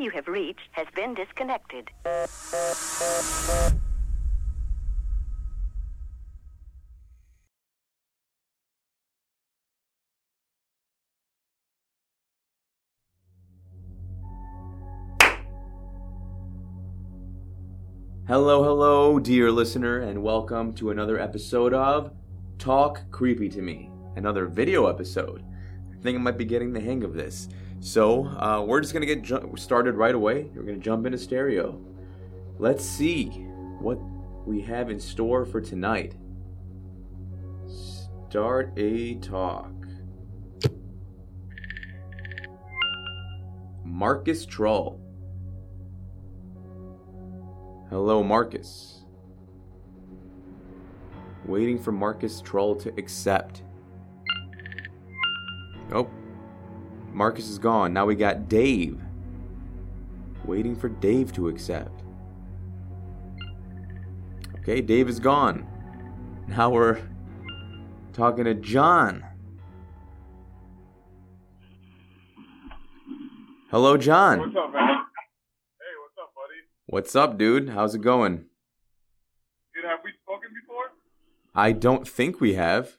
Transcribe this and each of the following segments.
You have reached has been disconnected. Hello, hello, dear listener, and welcome to another episode of Talk Creepy to Me, another video episode. I think I might be getting the hang of this. So, uh, we're just gonna get ju- started right away. We're gonna jump into stereo. Let's see what we have in store for tonight. Start a talk. Marcus Troll. Hello, Marcus. Waiting for Marcus Troll to accept. Oh. Marcus is gone. Now we got Dave. Waiting for Dave to accept. Okay, Dave is gone. Now we're talking to Jon. Hello, Jon. What's up, man? Hey, what's up, buddy? What's up, dude? How's it going? Dude, have we spoken before? I don't think we have.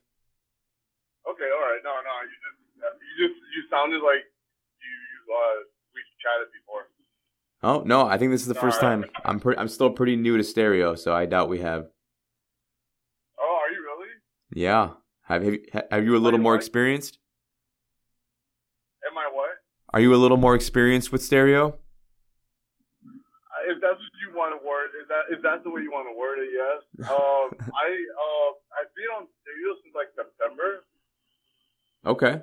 Okay, all right. No, no, you just, you just, you sounded like you, you uh, we chatted before. Oh no, I think this is the first time. I'm pretty. I'm still pretty new to stereo, so I doubt we have. Oh, are you really? Yeah. Have have you, have you a little more what? experienced? Am I what? Are you a little more experienced with stereo? Uh, If that's what you want to word, if that if that's the way you want to word it, yes. Um, I uh, I've been on stereo since like September. Okay.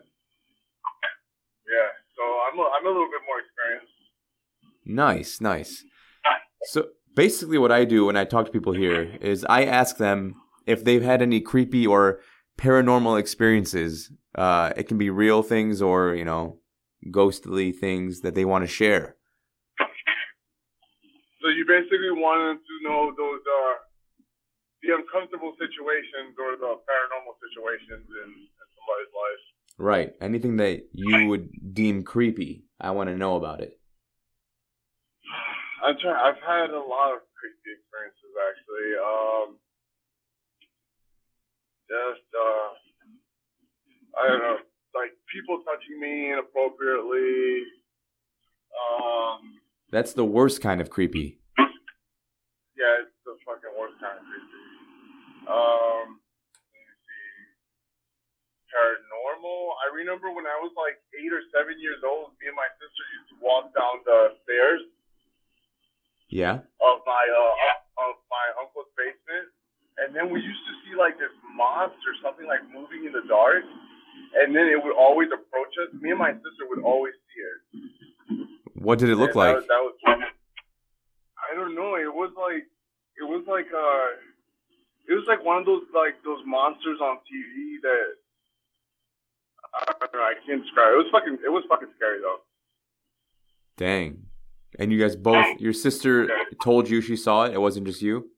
Yeah, so I'm a, I'm a little bit more experienced. Nice, nice. So basically, what I do when I talk to people here is I ask them if they've had any creepy or paranormal experiences. Uh, it can be real things or you know, ghostly things that they want to share. So you basically wanted to know those uh, the uncomfortable situations or the paranormal situations in, in somebody's life. Right. Anything that you would deem creepy, I want to know about it. I'm trying. I've had a lot of creepy experiences actually. Um, just uh, I don't know, like people touching me inappropriately. Um, That's the worst kind of creepy. yeah, it's the fucking worst kind of creepy. Um, let me see. Paranormal. I remember when I was like eight or seven years old, me and my sister used to walk down the stairs Yeah. of my uh of my uncle's basement, and then we used to see like this monster, something like moving in the dark, and then it would always approach us. Me and my sister would always see it. What did it look And like? That, was- that was. I don't know. It was like it was like uh, it was like one of those like those monsters on TV that. I don't know. I can't describe. It was fucking. It was fucking scary though. Dang. And you guys both, your sister told you she saw it. It wasn't just you.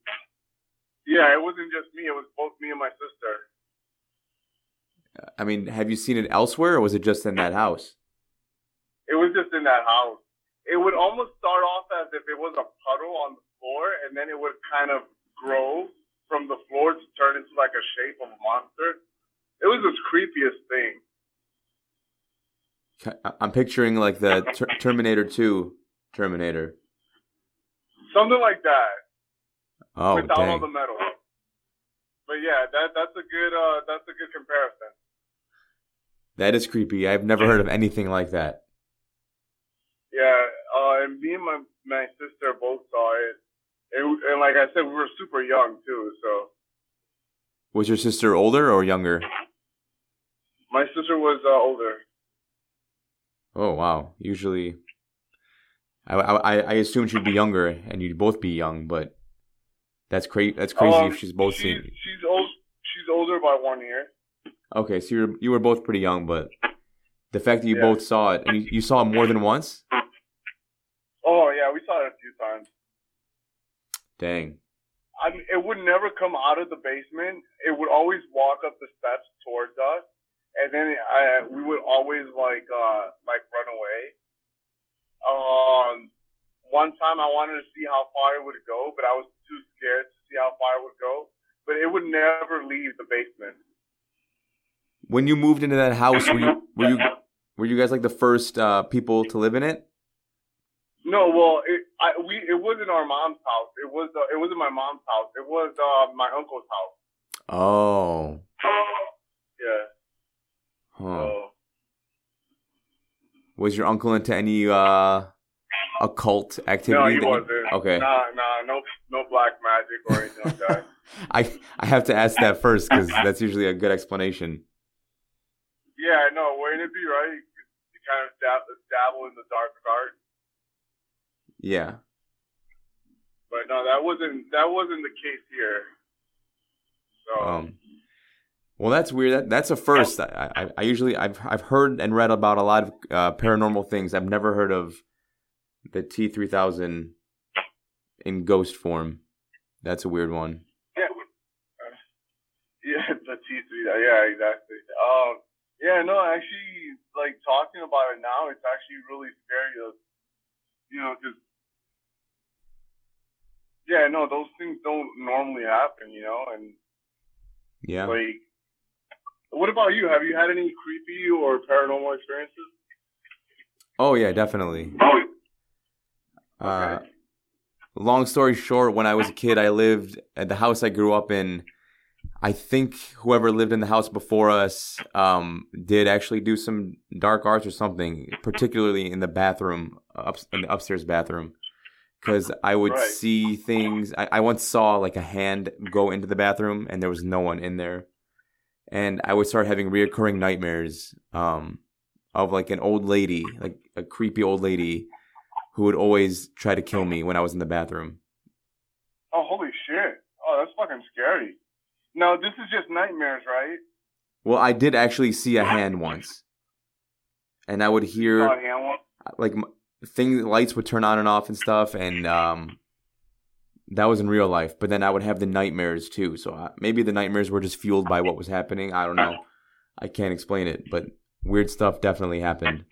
Yeah, it wasn't just me. It was both me and my sister. I mean, have you seen it elsewhere, or was it just in that house? It was just in that house. It would almost start off as if it was a puddle on the floor, and then it would kind of grow from the floor to turn into like a shape of a monster. It was the creepiest thing. I'm picturing like the ter- Terminator 2 Terminator. Something like that, Oh, without all the metal. But yeah, that that's a good uh that's a good comparison. That is creepy. I've never heard of anything like that. Yeah, uh, and me and my my sister both saw it, and, and like I said, we were super young too. So Was your sister older or younger? my sister was uh, older. Oh, wow. Usually, I, I, I assume she'd be younger and you'd both be young, but that's crazy. That's crazy Um, if she's both she's, seen. She's old. She's older by one year. Okay, so you're you were both pretty young, but the fact that you Yeah. both saw it and you, you saw it more than once, Oh yeah, we saw it a few times. dang. I mean, it would never come out of the basement. It would always walk up the steps towards us, and then I, we would always like uh like run away. Um, one time I wanted to see how far it would go, but I was too scared to see how far it would go. But it would never leave the basement. When you moved into that house, were you were you were you guys like the first uh, people to live in it? No, well, it I, we it wasn't our mom's house. It was uh, it wasn't my mom's house. It was uh, my uncle's house. Oh. Yeah. Huh. So Was your uncle into any uh, occult activity? no, he wasn't. Okay. Nah, nah, no, no black magic or anything like that. I I have to ask that first because that's usually a good explanation. Yeah, no, wouldn't it be right? You kind of dab, dabble in the dark arts. Yeah. But no, that wasn't that wasn't the case here. So Um. Well, that's weird. That, that's a first. I, I, I usually I've I've heard and read about a lot of uh, paranormal things. I've never heard of the T three thousand in ghost form. That's a weird one. yeah, uh, yeah, the T three. Yeah, exactly. Um, yeah, no, actually, like talking about it now, it's actually really scary. You know, because yeah, no, those things don't normally happen. You know, and Yeah. like, what about you? Have you had any creepy or paranormal experiences? Oh yeah, definitely. Oh, Uh, Okay. long story short, when I was a kid, I lived at the house I grew up in. I think whoever lived in the house before us um, did actually do some dark arts or something, particularly in the bathroom, up, in the upstairs bathroom. Because I would Right. see things. I, I once saw like a hand go into the bathroom and there was no one in there. And I would start having reoccurring nightmares um, of like an old lady, like a creepy old lady who would always try to kill me when I was in the bathroom. oh, holy shit! Oh, that's fucking scary. No, this is just nightmares, right? Well, I did actually see a hand once, and I would hear like things, lights would turn on and off and stuff, and um, that was in real life. But then I would have the nightmares too. So I, maybe the nightmares were just fueled by what was happening. I don't know. I can't explain it, but weird stuff definitely happened.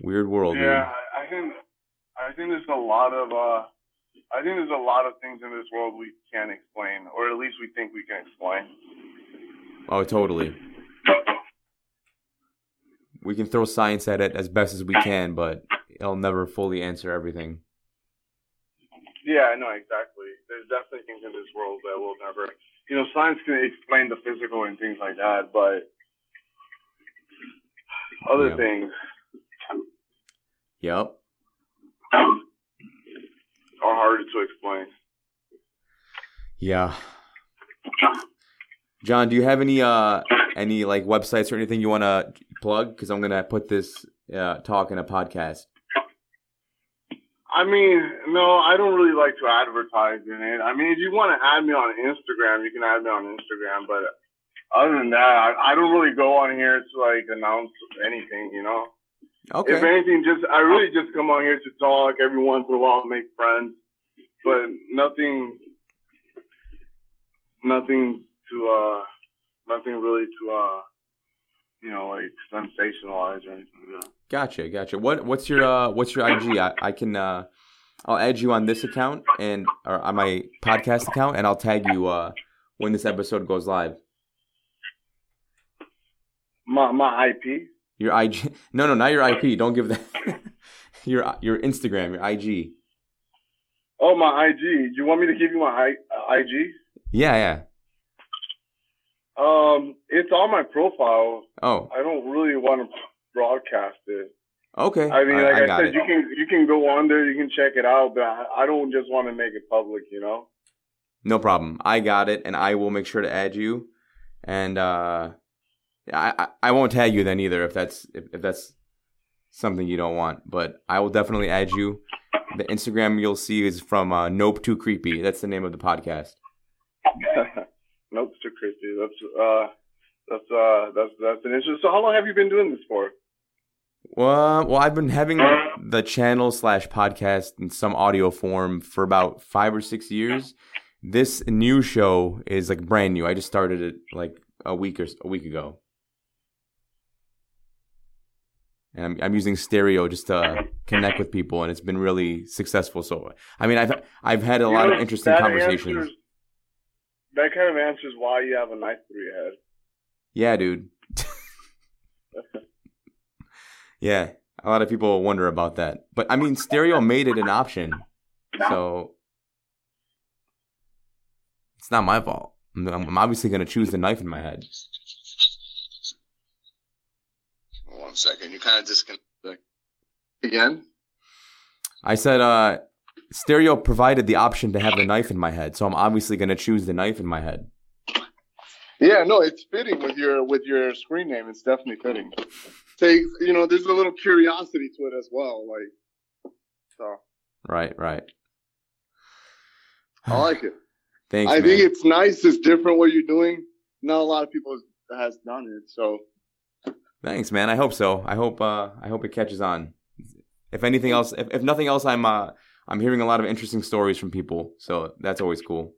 Weird world, dude. yeah, I, I think I think there's a lot of uh, I think there's a lot of things in this world we can't explain, or at least we think we can explain. Oh, totally. We can throw science at it as best as we can, but it'll never fully answer everything. Yeah, I know exactly. There's definitely things in this world that will never, you know, science can explain the physical and things like that, but other Yeah. things Yep. are harder to explain. Yeah. Jon, do you have any uh any like websites or anything you want to plug? Because I'm gonna put this uh, talk in a podcast. I mean, no, I don't really like to advertise in it. I mean, if you want to add me on Instagram, you can add me on Instagram. But other than that, I, I don't really go on here to like announce anything. You know, Okay. if anything, just I really just come on here to talk every once in a while, make friends, but nothing, nothing to uh, nothing really to uh, you know, like sensationalize or anything like that. Gotcha, gotcha. What what's your uh what's your IG? I, I can uh I'll add you on this account and or on my podcast account and I'll tag you uh when this episode goes live. My my IP. Your IG No, no, not your IP. Don't give that your your Instagram, your IG. Oh, my IG. Do you want me to give you my I, uh, IG? Yeah, yeah. Um, it's on my profile. Oh, I don't really want to broadcast it. okay. I mean, like I I, got said, it. you can you can go on there, you can check it out, but I, I don't just want to make it public, you know. No problem. I got it and I will make sure to add you. And uh I I, I won't tag you then either if that's if, if that's something you don't want, but I will definitely add you. The Instagram you'll see is from uh, Nope Too Creepy. That's the name of the podcast. it's. That's uh, that's uh, that's that's an issue. So, how long have you been doing this for? Well, well, I've been having the channel slash podcast in some audio form for about five or six years. This new show is like brand new. I just started it like a week or a week ago. and I'm, I'm using stereo just to connect with people, and it's been really successful. So, I mean, I've I've had a lot of interesting conversations. answers- that kind of answers why you have a knife through your head. Yeah, dude. yeah, a lot of people wonder about that, but I mean, stereo made it an option, so it's not my fault. I'm, I'm obviously gonna choose the knife in my head. One second. You kind of disconnected. Again? I said, uh, stereo provided the option to have the knife in my head, so I'm obviously gonna choose the knife in my head. Yeah, no, it's fitting with your with your screen name. It's definitely fitting. Takes you know, there's a little curiosity to it as well. Like, so Right, right. I like it. Thanks, I man. think it's nice. It's different what you're doing. Not a lot of people has done it. So Thanks, man. I hope so. I hope uh I hope it catches on. If anything else, if, if nothing else, I'm uh I'm hearing a lot of interesting stories from people, so that's always cool.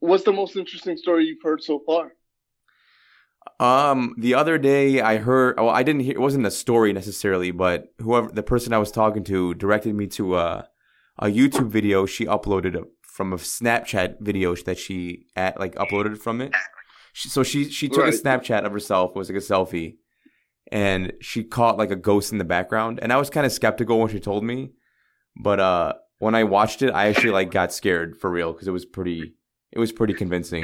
what's the most interesting story you've heard so far? Um, the other day I heard. Well, I didn't hear. It wasn't a story necessarily, but whoever the person I was talking to directed me to a a YouTube video she uploaded from a Snapchat video that she at like uploaded from it. She, so she she took a Snapchat of herself. It was like a selfie, and she caught like a ghost in the background. And I was kind of skeptical when she told me, but uh, when I watched it, I actually like got scared for real because it was pretty. It was pretty convincing.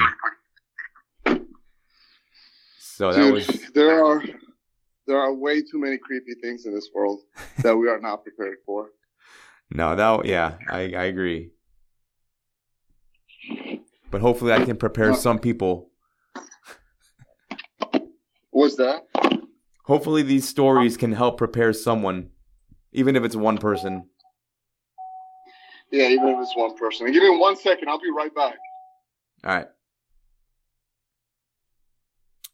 So that Dude, was there are there are way too many creepy things in this world that we are not prepared for. No, that yeah, I I agree. But hopefully, I can prepare some people. What's that? Hopefully, these stories can help prepare someone, even if it's one person. Yeah, even if it's one person. Give me one second. I'll be right back. All right,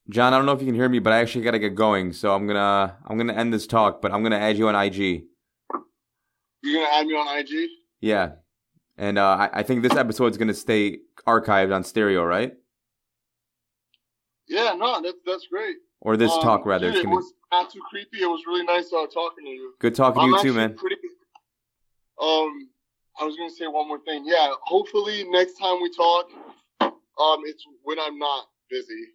Jon. I don't know if you can hear me, but I actually gotta get going, so I'm gonna I'm gonna end this talk. But I'm gonna add you on IG. You're gonna add me on IG? Yeah, and uh, I I think this episode's gonna stay archived on stereo, right? Yeah, no, that's that's great. Or this Um, talk rather. dude, it was not too creepy. It was really nice uh, talking to you. good talking to I'm you too, man. Pretty, um, I was gonna say one more thing. Yeah, hopefully next time we talk, um, it's when I'm not busy.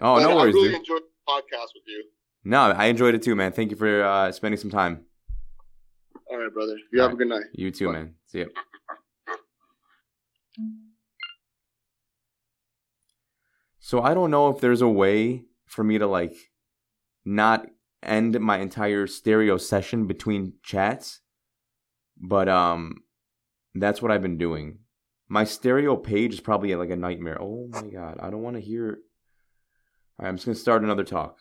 Oh, But no worries, I really dude. enjoyed the podcast with you. No, I enjoyed it too, man. Thank you for uh, spending some time. All right, brother. You have a good night. You too, Bye. man. See ya. So I don't know if there's a way for me to like not end my entire stereo session between chats, but um, that's what I've been doing. My stereo page is probably like a nightmare. Oh my god, I don't want to hear. All right, I'm just gonna start another talk.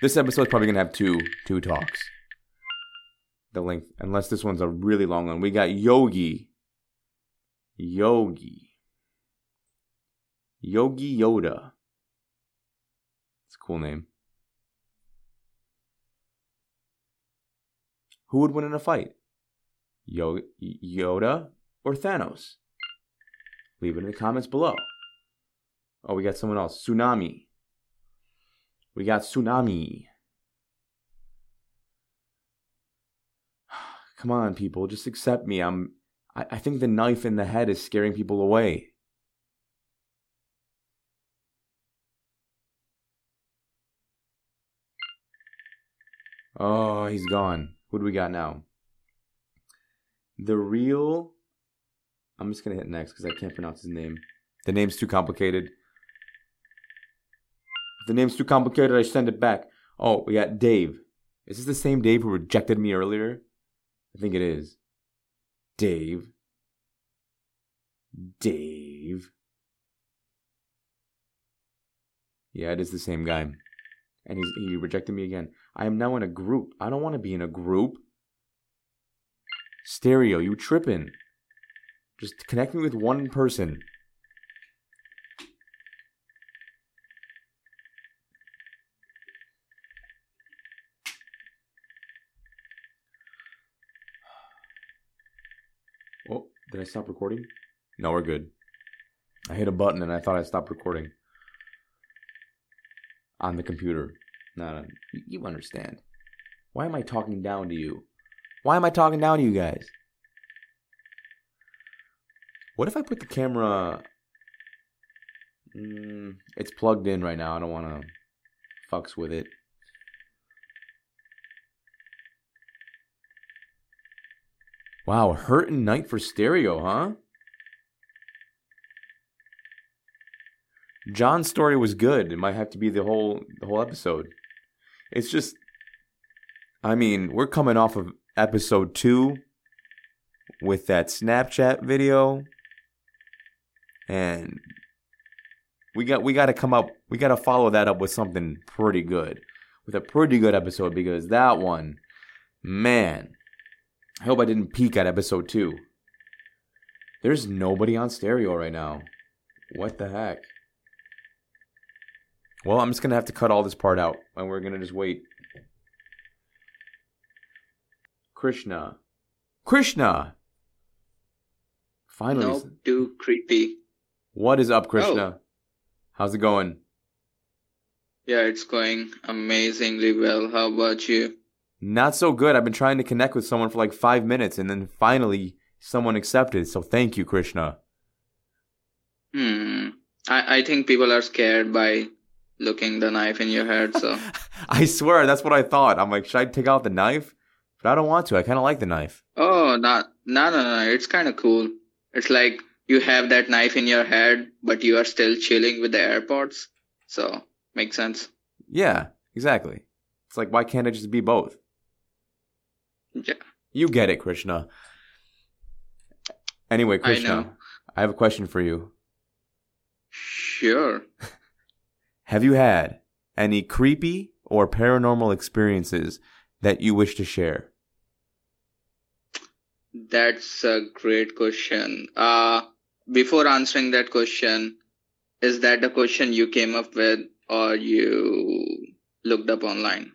This episode's probably gonna have two two talks the length, unless this one's a really long one. We got Yogi. Yogi. Yogi Yoda. It's a cool name. Who would win in a fight? Yo- Yoda or Thanos? Leave it in the comments below. Oh, we got someone else. Tsunami. We got Tsunami. Come on, people, just accept me. I'm. I, I think the knife in the head is scaring people away. Oh, he's gone. Who do we got now? The real. I'm just gonna hit next because I can't pronounce his name. The name's too complicated. The name's too complicated, I send it back. Oh, we got Dave. Is this the same Dave who rejected me earlier? I think it is. Dave. Dave. Yeah, it is the same guy. And he's, he rejected me again. I am now in a group. I don't want to be in a group. Stereo, you tripping. Just connect me with one person. Oh, did I stop recording? No, we're good. I hit a button and I thought I stopped recording. On the computer. No, no, you- you understand. Why am I talking down to you? Why am I talking down to you guys? What if I put the camera? Mm, it's plugged in right now. I don't want to fucks with it. Wow, hurting night for stereo, huh? Jon's story was good. It might have to be the whole the whole episode. It's just I mean, we're coming off of episode 2 with that Snapchat video and we got we got to come up we got to follow that up with something pretty good. With a pretty good episode because that one man, I hope I didn't peak at episode 2. There's nobody on stereo right now. What the heck? Well, I'm just gonna have to cut all this part out, and we're gonna just wait. Krishna, Krishna. Finally, No, do creepy. what is up, Krishna? How's it going? Yeah, it's going amazingly well. How about you? Not so good. I've been trying to connect with someone for like five minutes, and then finally someone accepted. So thank you, Krishna. Hmm. I, I think people are scared by looking the knife in your head, so I swear that's what I thought. I'm like, should I take out the knife? But I don't want to. I kind of like the knife. Oh, not no no no. It's kind of cool. It's like you have that knife in your head, but you are still chilling with the AirPods. So makes sense. Yeah, exactly. It's like, why can't it just be both? Yeah. You get it, Krishna. Anyway, I Krishna, know. I have a question for you. Sure. Have you had any creepy or paranormal experiences that you wish to share? That's a great question. Uh, before answering that question, is that the question you came up with or you looked up online?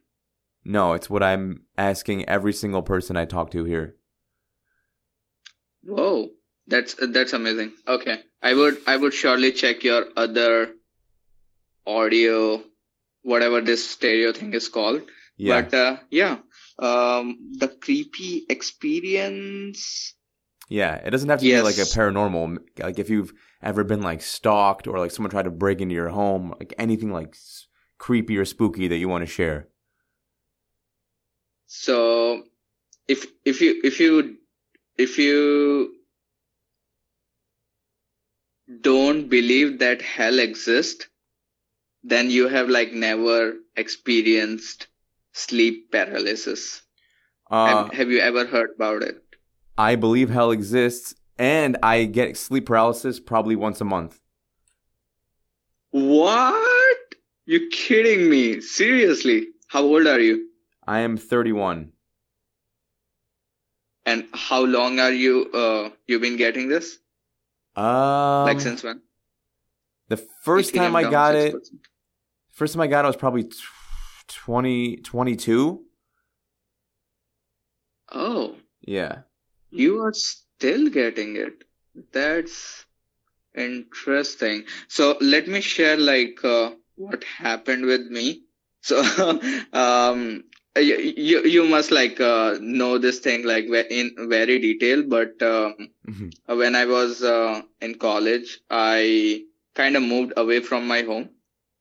No, it's what I'm asking every single person I talk to here. Whoa, that's that's amazing. Okay, I would I would surely check your other audio, whatever this stereo thing is called. Yeah. But uh, yeah, um, the creepy experience. yeah, it doesn't have to be like a paranormal. Like if you've ever been like stalked or like someone tried to break into your home, like anything like s- creepy or spooky that you want to share. So if if you if you if you don't believe that hell exists, then you have like never experienced sleep paralysis. Uh, have, you ever heard about it? I believe hell exists, and I get sleep paralysis probably once a month. What? You kidding me? Seriously? How old are you? I am 31. And how long are you uh you've been getting this? Um, like since when? the first time I got it, 6%. first time I got it was probably tw- 20, 22. Oh, Yeah. you are still getting it. That's interesting. So let me share like uh, what happened with me. So um you you, you must like uh, know this thing like in very detail but um, Mhm. Uh, when I was uh, in college, I kind of moved away from my home,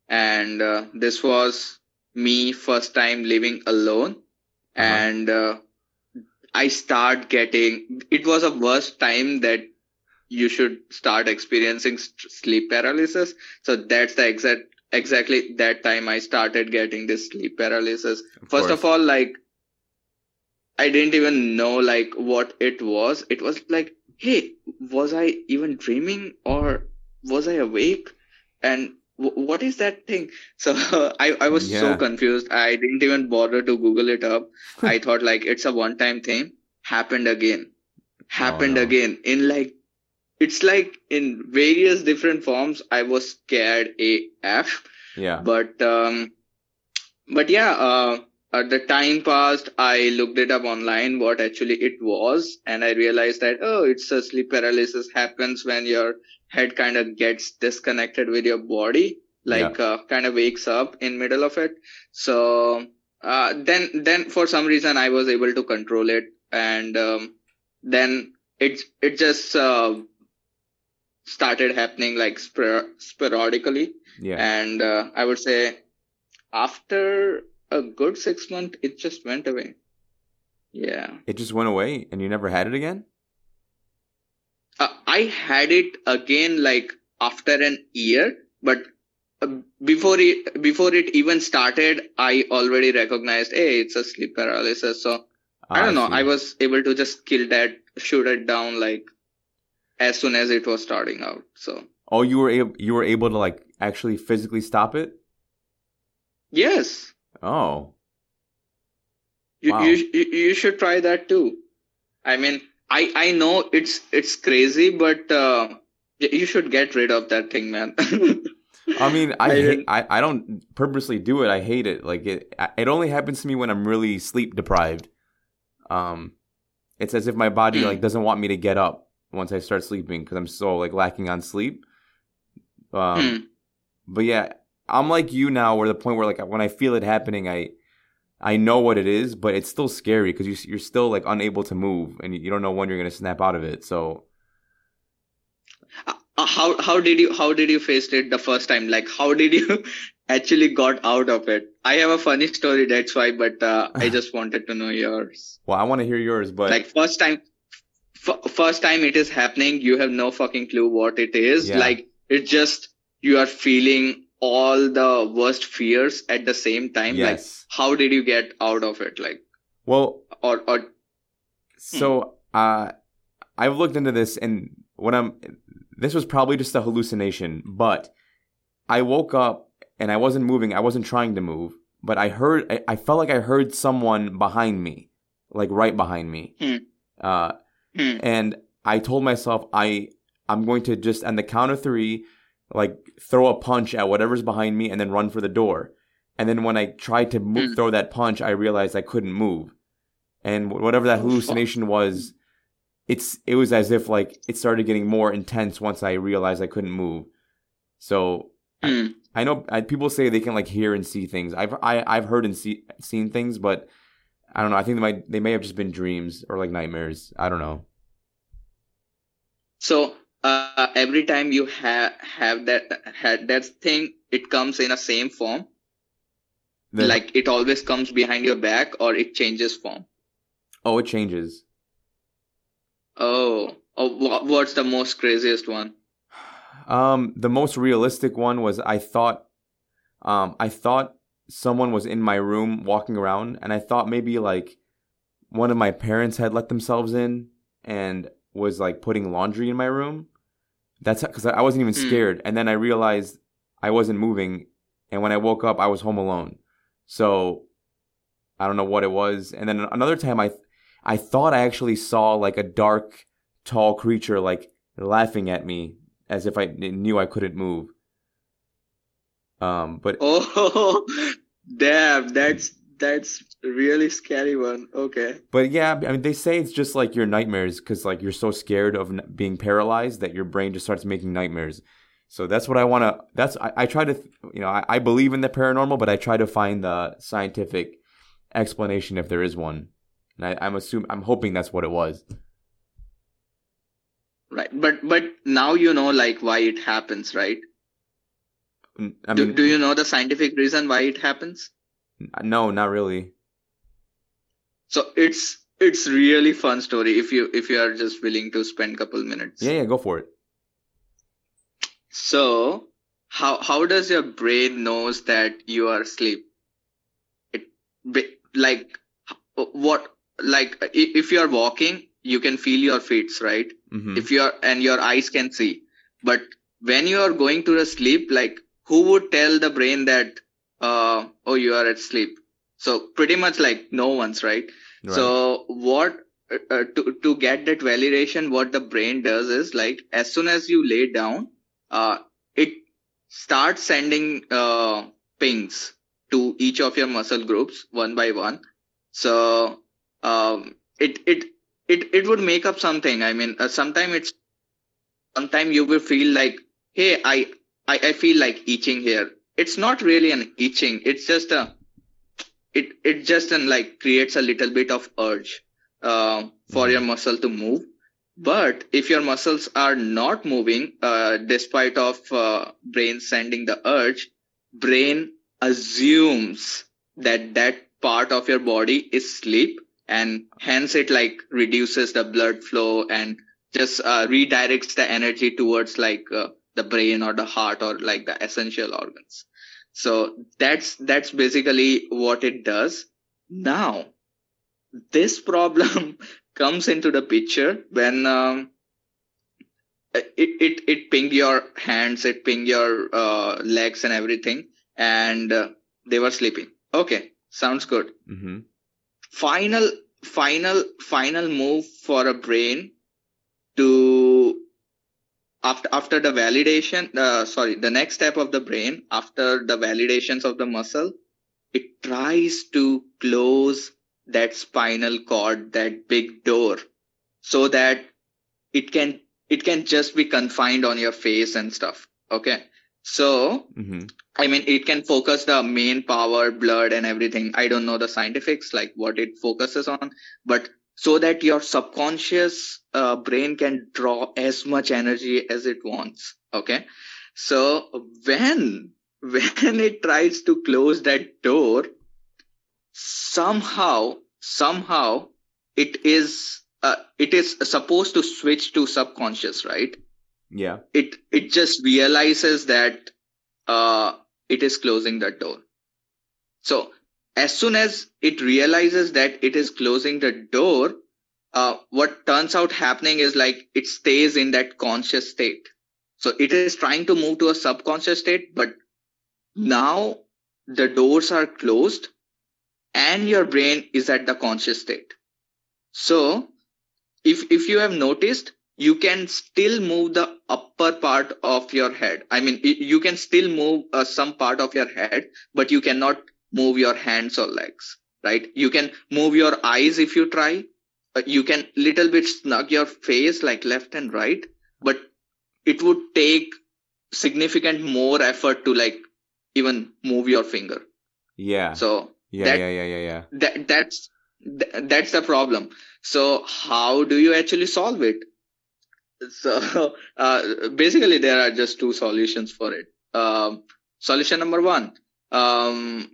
and uh, this was me first time living alone, and uh, I start getting. It was a worst time that you should start experiencing st- sleep paralysis. So that's the exact exactly that time I started getting this sleep paralysis. Of First course. of all, like I didn't even know like what it was. It was like, hey, was I even dreaming or was I awake? And what is that thing? So I, I was Yeah. so confused. I didn't even bother to Google it up. I thought like it's a one time thing. Happened again. Happened no. again. In like, it's like in various different forms. I was scared AF Yeah. but um but yeah uh uh, the time passed i looked it up online what actually it was and i realized that oh it's a sleep paralysis happens when your head kind of gets disconnected with your body like uh, kind of wakes up in middle of it. So uh, then then for some reason i was able to control it. And um, then it it just uh, started happening like spor- sporadically. Yeah. and uh, i would say after a good six months it just went away. Yeah. It just went away and you never had it again? Uh, i had it again like after an year but uh, before it before it even started i already recognized hey it's a sleep paralysis so i don't know see. i was able to just kill that shoot it down like as soon as it was starting out so Oh, you were able you were able to like actually physically stop it? yes Oh. you, Wow. you you you should try that too i mean i i know it's it's crazy but uh, you should get rid of that thing man I mean, I I hate, I, I don't purposely do it. I hate it. Like it it only happens to me when I'm really sleep deprived. Um it's as if my body like doesn't want me to get up once I start sleeping cuz I'm so like lacking on sleep. Um Hmm. but yeah, I'm like you now where the point where like when I feel it happening, I I know what it is, but it's still scary because you, you're still like unable to move and you don't know when you're gonna snap out of it. So Uh, how how did you how did you face it the first time like how did you actually got out of it i have a funny story that's why but uh, i just wanted to know yours well, I want to hear yours, but like first time f- first time it is happening you have no fucking clue what it is Yeah. like it's just you are feeling all the worst fears at the same time like yes. how did you get out of it like well, or or So, uh, I've looked into this, and what I'm, this was probably just a hallucination, but I woke up and I wasn't moving. I wasn't trying to move, but I heard, I, I felt like I heard someone behind me, like right behind me. Hmm. Uh, hmm, and I told myself I, I'm going to just on the count of three, like throw a punch at whatever's behind me and then run for the door. And then when I tried to move, Hmm. throw that punch, I realized I couldn't move. And whatever that Oh, hallucination was, it's it was as if like it started getting more intense once I realized I couldn't move. So hmm. I know I, people say they can like hear and see things. I've I, I've heard and see, seen things, but I don't know. I think they might they may have just been dreams or like nightmares. I don't know. So uh, every time you have have that had that thing, it comes in a same form. The- like it always comes behind your back, or it changes form. oh, it changes. Oh, oh what's the most craziest one? Um, the most realistic one was I thought, um, I thought someone was in my room walking around, and I thought maybe like one of my parents had let themselves in and was like putting laundry in my room. That's because I wasn't even Hmm. scared, and then I realized I wasn't moving, and when I woke up, I was home alone. So I don't know what it was, and then another time I, I thought I actually saw like a dark, tall creature like laughing at me as if I knew I couldn't move. Um, but Oh, damn! That's that's really scary one. Okay. but yeah, I mean, they say it's just like your nightmares because like you're so scared of being paralyzed that your brain just starts making nightmares. So that's what I want to. That's I, I try to, you know, I, I believe in the paranormal, but I try to find the scientific explanation if there is one. And I, I'm assuming, I'm hoping that's what it was. Right, but but now you know like why it happens, right? I do, do you know the scientific reason why it happens? No, not really. So it's it's really fun story if you if you are just willing to spend couple minutes. Yeah, yeah, go for it. So how how does your brain knows that you are asleep? It be- like what like if you are walking, you can feel your feet, right? hmm If you are and your eyes can see, but when you are going to the sleep, like who would tell the brain that uh oh you are at sleep? So pretty much like no one's right. Right. So what uh, uh, to to get that validation, what the brain does is like as soon as you lay down, uh, it starts sending uh, pings to each of your muscle groups one by one. So um, it it it it would make up something. I mean, uh, sometime it's sometimes you will feel like, hey, I I, I feel like itching here. It's not really an itching. It's just a, it, it just an like creates a little bit of urge, uh, for your muscle to move. But if your muscles are not moving, uh, despite of, uh, brain sending the urge, brain assumes that that part of your body is sleep and hence it like reduces the blood flow and just uh, redirects the energy towards like uh, the brain or the heart or like the essential organs. So that's that's basically what it does. Now this problem comes into the picture when um, it, it it pinged your hands it ping your uh, legs and everything and uh, they were sleeping. Okay sounds good. Mm-hmm. final final final move for a brain to after after the validation uh, sorry the next step of the brain after the validations of the muscle it tries to close that spinal cord that big door so that it can it can just be confined on your face and stuff okay so Mm-hmm. I mean, it can focus the main power, blood, and everything. I don't know the scientifics, like what it focuses on, but so that your subconscious uh, brain can draw as much energy as it wants. Okay. So when, when it tries to close that door, somehow, somehow it is, uh, it is supposed to switch to subconscious, right? Yeah. it it just realizes that uh it is closing that door so as soon as it realizes that it is closing the door uh what turns out happening is like it stays in that conscious state. So it is trying to move to a subconscious state but now the doors are closed and your brain is at the conscious state. So if if you have noticed you can still move the upper part of your head. I mean you can still move uh, some part of your head but you cannot move your hands or legs right you can move your eyes if you try you can little bit snug your face like left and right but it would take significant more effort to like even move your finger Yeah. so yeah, that- yeah. Yeah. Yeah. Yeah. that that's th- that's the problem so how do you actually solve it so uh, basically there are just two solutions for it um, solution number one um,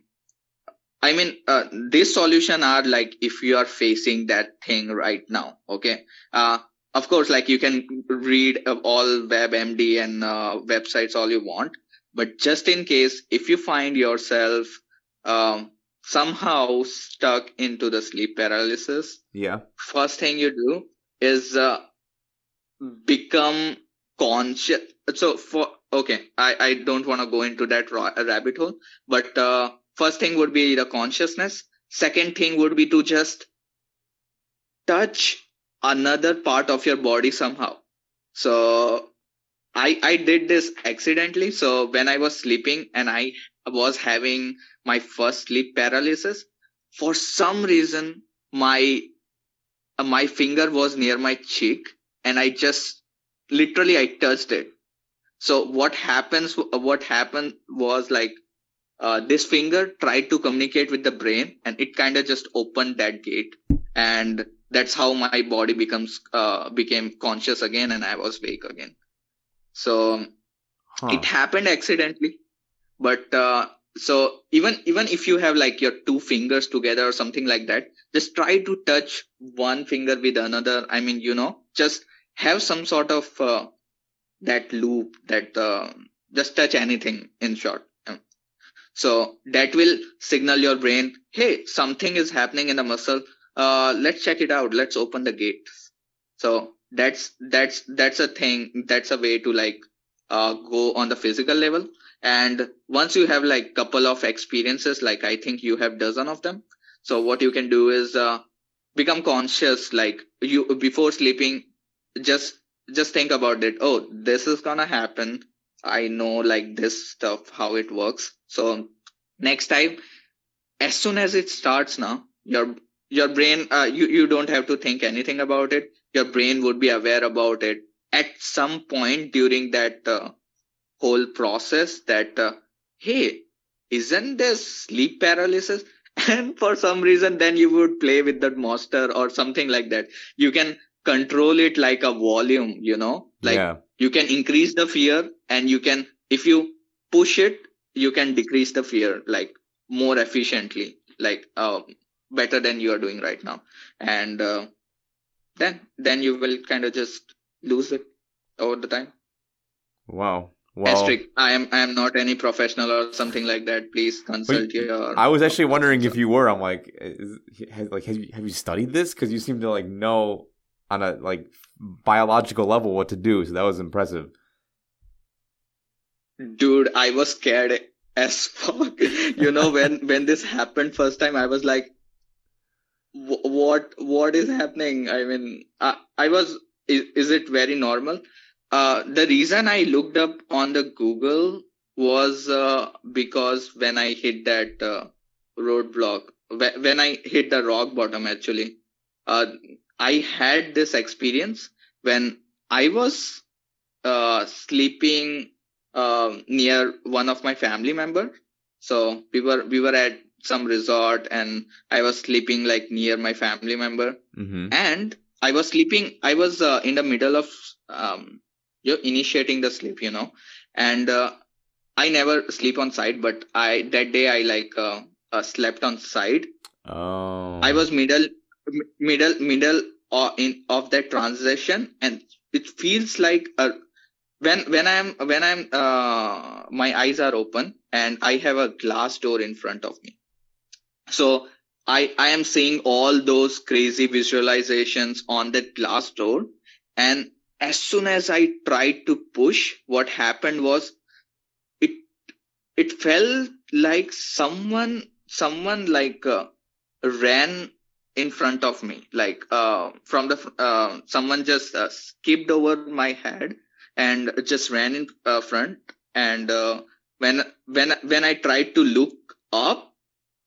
i mean uh, this solution are like if you are facing that thing right now okay uh, of course like you can read all webmd and uh, websites all you want but just in case if you find yourself um, somehow stuck into the sleep paralysis Yeah. first thing you do is uh, become conscious so for okay i i don't want to go into that ra- rabbit hole but uh, first thing would be the consciousness. Second thing would be to just touch another part of your body somehow. So i i did this accidentally. So when i was sleeping and i was having my first sleep paralysis for some reason my uh, my finger was near my cheek and i just literally i touched it. So what happens what happened was like uh, this finger tried to communicate with the brain and it kind of just opened that gate. And that's how my body becomes uh, became conscious again and i was awake again. So Huh. it happened accidentally but uh, so even even if you have like your two fingers together or something like that just try to touch one finger with another. I mean you know just have some sort of uh, that loop that uh, just touch anything in short so that will signal your brain hey something is happening in the muscle. Uh, let's check it out. Let's open the gate. So that's that's that's a thing. That's a way to like uh, go on the physical level. And once you have like couple of experiences like i think you have dozen of them so what you can do is uh, become conscious like you before sleeping just just think about it. Oh this is gonna happen. I know like this stuff how it works so next time as soon as it starts now your your brain uh, you you don't have to think anything about it. Your brain would be aware about it at some point during that uh, whole process that uh, hey isn't this sleep paralysis? And for some reason then you would play with that monster or something like that. You can control it like a volume you know? Like yeah. you can increase the fear and you can if you push it you can decrease the fear like more efficiently like uh, better than you are doing right now and uh, then then you will kind of just lose it over the time Wow. Well, Asterisk, i am i am not any professional or something like that please consult your I was actually wondering if you were. I'm like, is, has, like, have you have you studied this? Because you seem to like know on a like biological level what to do. So that was impressive. Dude i was scared as fuck. You know when when this happened first time i was like "Wh- what what is happening? I mean i, I was is, is it very normal? Uh the reason i looked up on the google was uh, because when i hit that uh, roadblock wh- when i hit the rock bottom actually uh i had this experience when i was uh sleeping um, near one of my family member. So we were we were at some resort and I was sleeping like near my family member Mm-hmm. and I was sleeping. I was uh, in the middle of um, you know, initiating the sleep, you know, and uh, I never sleep on side, but I that day I like uh, uh, slept on side. Oh. I was middle middle middle of, in of that transition, and it feels like a when when i'm when i'm uh, my eyes are open and i have a glass door in front of me. So i i am seeing all those crazy visualizations on that glass door. And as soon as i tried to push what happened was it it felt like someone someone like uh, ran in front of me. Like uh, from the uh, someone just uh, skipped over my head and just ran in uh, front and uh, when when when i tried to look up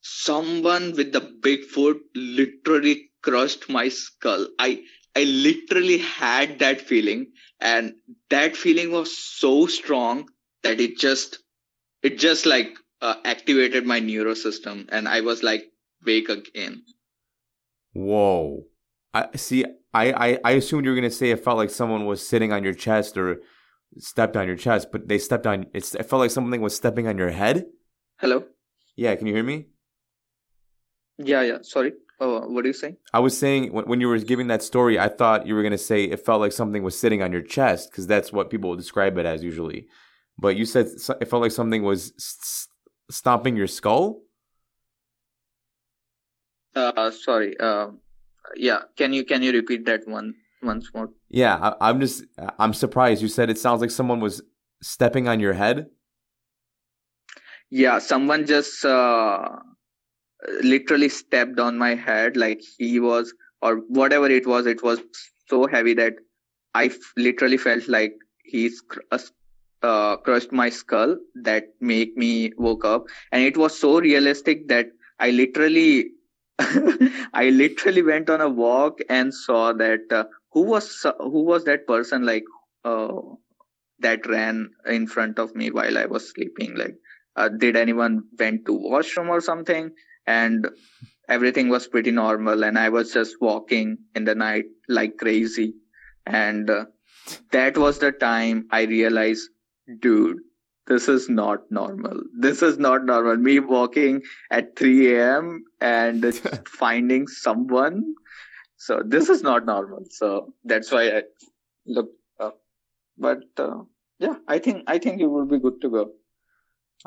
someone with the big foot literally crushed my skull i i literally had that feeling and that feeling was so strong that it just it just like uh, activated my neurosystem and i was like wake again Whoa. I see. I, I I assumed you were gonna say it felt like someone was sitting on your chest or stepped on your chest, but they stepped on. It's, it felt like something was stepping on your head. hello Yeah, can you hear me? yeah yeah sorry oh what are you saying I was saying when, when you were giving that story, I thought you were gonna say it felt like something was sitting on your chest because that's what people would describe it as usually. But you said it felt like something was s- s- stomping your skull. uh sorry um yeah can you can you repeat that one once more Yeah, I, I'm just I'm surprised. You said it sounds like someone was stepping on your head. yeah someone just uh, literally stepped on my head like he was or whatever it was it was so heavy that i f- literally felt like he's cr- uh, uh, crushed my skull that make me woke up and it was so realistic that i literally i literally went on a walk and saw that uh, who was who was that person like uh, that ran in front of me while i was sleeping like uh, did anyone went to washroom or something? And everything was pretty normal and i was just walking in the night like crazy. And uh, that was the time i realized dude this is not normal this is not normal me walking at 3 a.m and finding someone so this is not normal so that's why i looked up but uh, yeah i think i think you will be good to go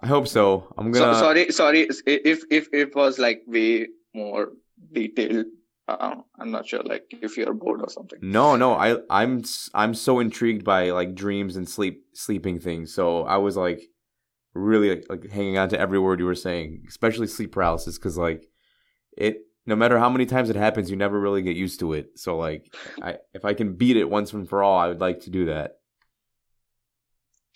I hope so. I'm gonna. sorry, sorry. If if it was like way more detailed, uh, I'm not sure. Like if you're bored or something. No, no, I I'm I'm so intrigued by like dreams and sleep sleeping things. So I was like really like, like hanging on to every word you were saying, especially sleep paralysis cuz like it no matter how many times it happens, you never really get used to it. So like I if I can beat it once and for all, I would like to do that.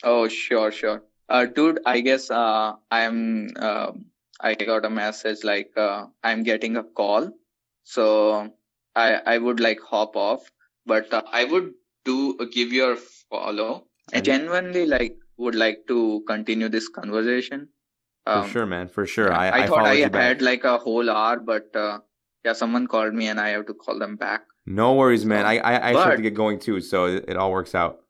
Oh, sure, sure. Uh, dude, I guess uh, I'm. um I got a message like uh, I'm getting a call, so I I would like hop off, but uh, I would do give you a follow. I genuinely like would like to continue this conversation. For sure, man. For sure. I, I, I, thought I you back. had like a whole hour, but uh, yeah, someone called me and I have to call them back. No worries, man. I I, I actually have to get going too, so it, it all works out.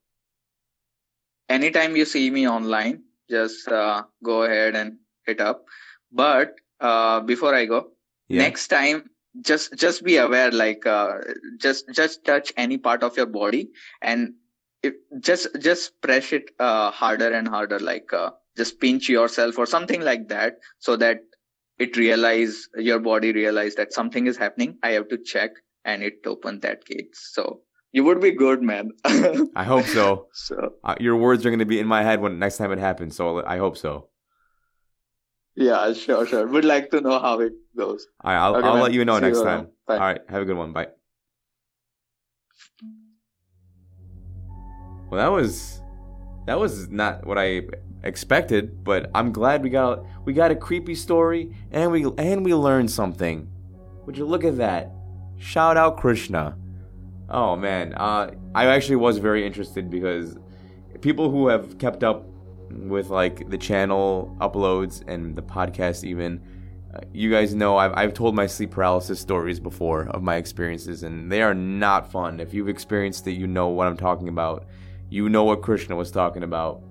anytime you see me online just uh, go ahead and hit up but uh, before i go Yeah. next time just just be aware like uh, just just touch any part of your body and if just just press it uh, harder and harder like uh, just pinch yourself or something like that so that it realize your body realize that something is happening i have to check and it opened that gate so you would be good man I hope so. so Uh, your words are going to be in my head when next time it happens, so I hope so. Yeah, sure, sure. Would like to know how it goes. All right, I'll, Okay, I'll man. let you know See next you time. All right, have a good one. Bye. Well, that was that was not what I expected, but I'm glad we got we got a creepy story and we and we learned something. Would you look at that? Shout out Krishna. Oh man, uh, I actually was very interested because people who have kept up with like the channel uploads and the podcast even. You guys know I've, I've told my sleep paralysis stories before of my experiences and they are not fun. If you've experienced it you know what i'm talking about. You know what krishna was talking about.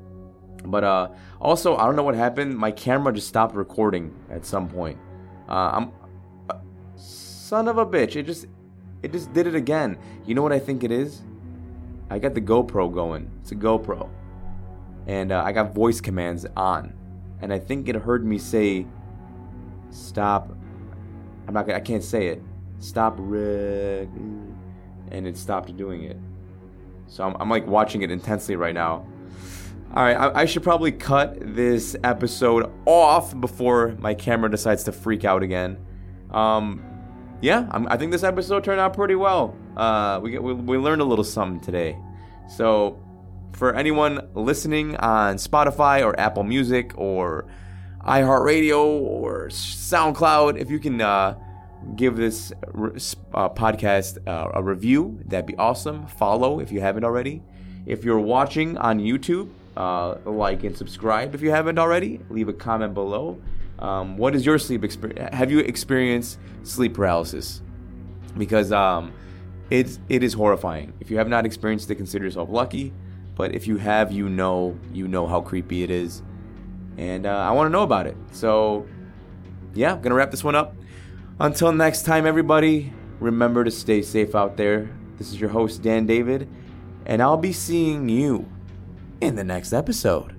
But uh also i don't know what happened. My camera just stopped recording at some point. Uh, i'm uh, son of a bitch. It just it just did it again. You know what i think it is? I got the gopro going. It's a gopro and uh, I got voice commands on, and I think it heard me say, "Stop." I'm not. I can't say it. Stop, Rick, and it stopped doing it. So I'm, I'm like watching it intensely right now. All right, I, I should probably cut this episode off before my camera decides to freak out again. Um, yeah, I'm, I think this episode turned out pretty well. Uh, we, we we learned a little something today. So for anyone listening on Spotify or Apple Music or iHeartRadio or SoundCloud, if you can uh, give this uh, podcast uh, a review, that'd be awesome. Follow if you haven't already. If you're watching on YouTube, uh, like and subscribe if you haven't already. Leave a comment below. Um, what is your sleep experience? Have you experienced sleep paralysis? Because um, it's it is horrifying. If you have not experienced it, consider yourself lucky. But if you have, you know, you know how creepy it is, and uh, I want to know about it. So, yeah, I'm gonna wrap this one up. Until next time, everybody, remember to stay safe out there. This is your host Dan David, and I'll be seeing you in the next episode.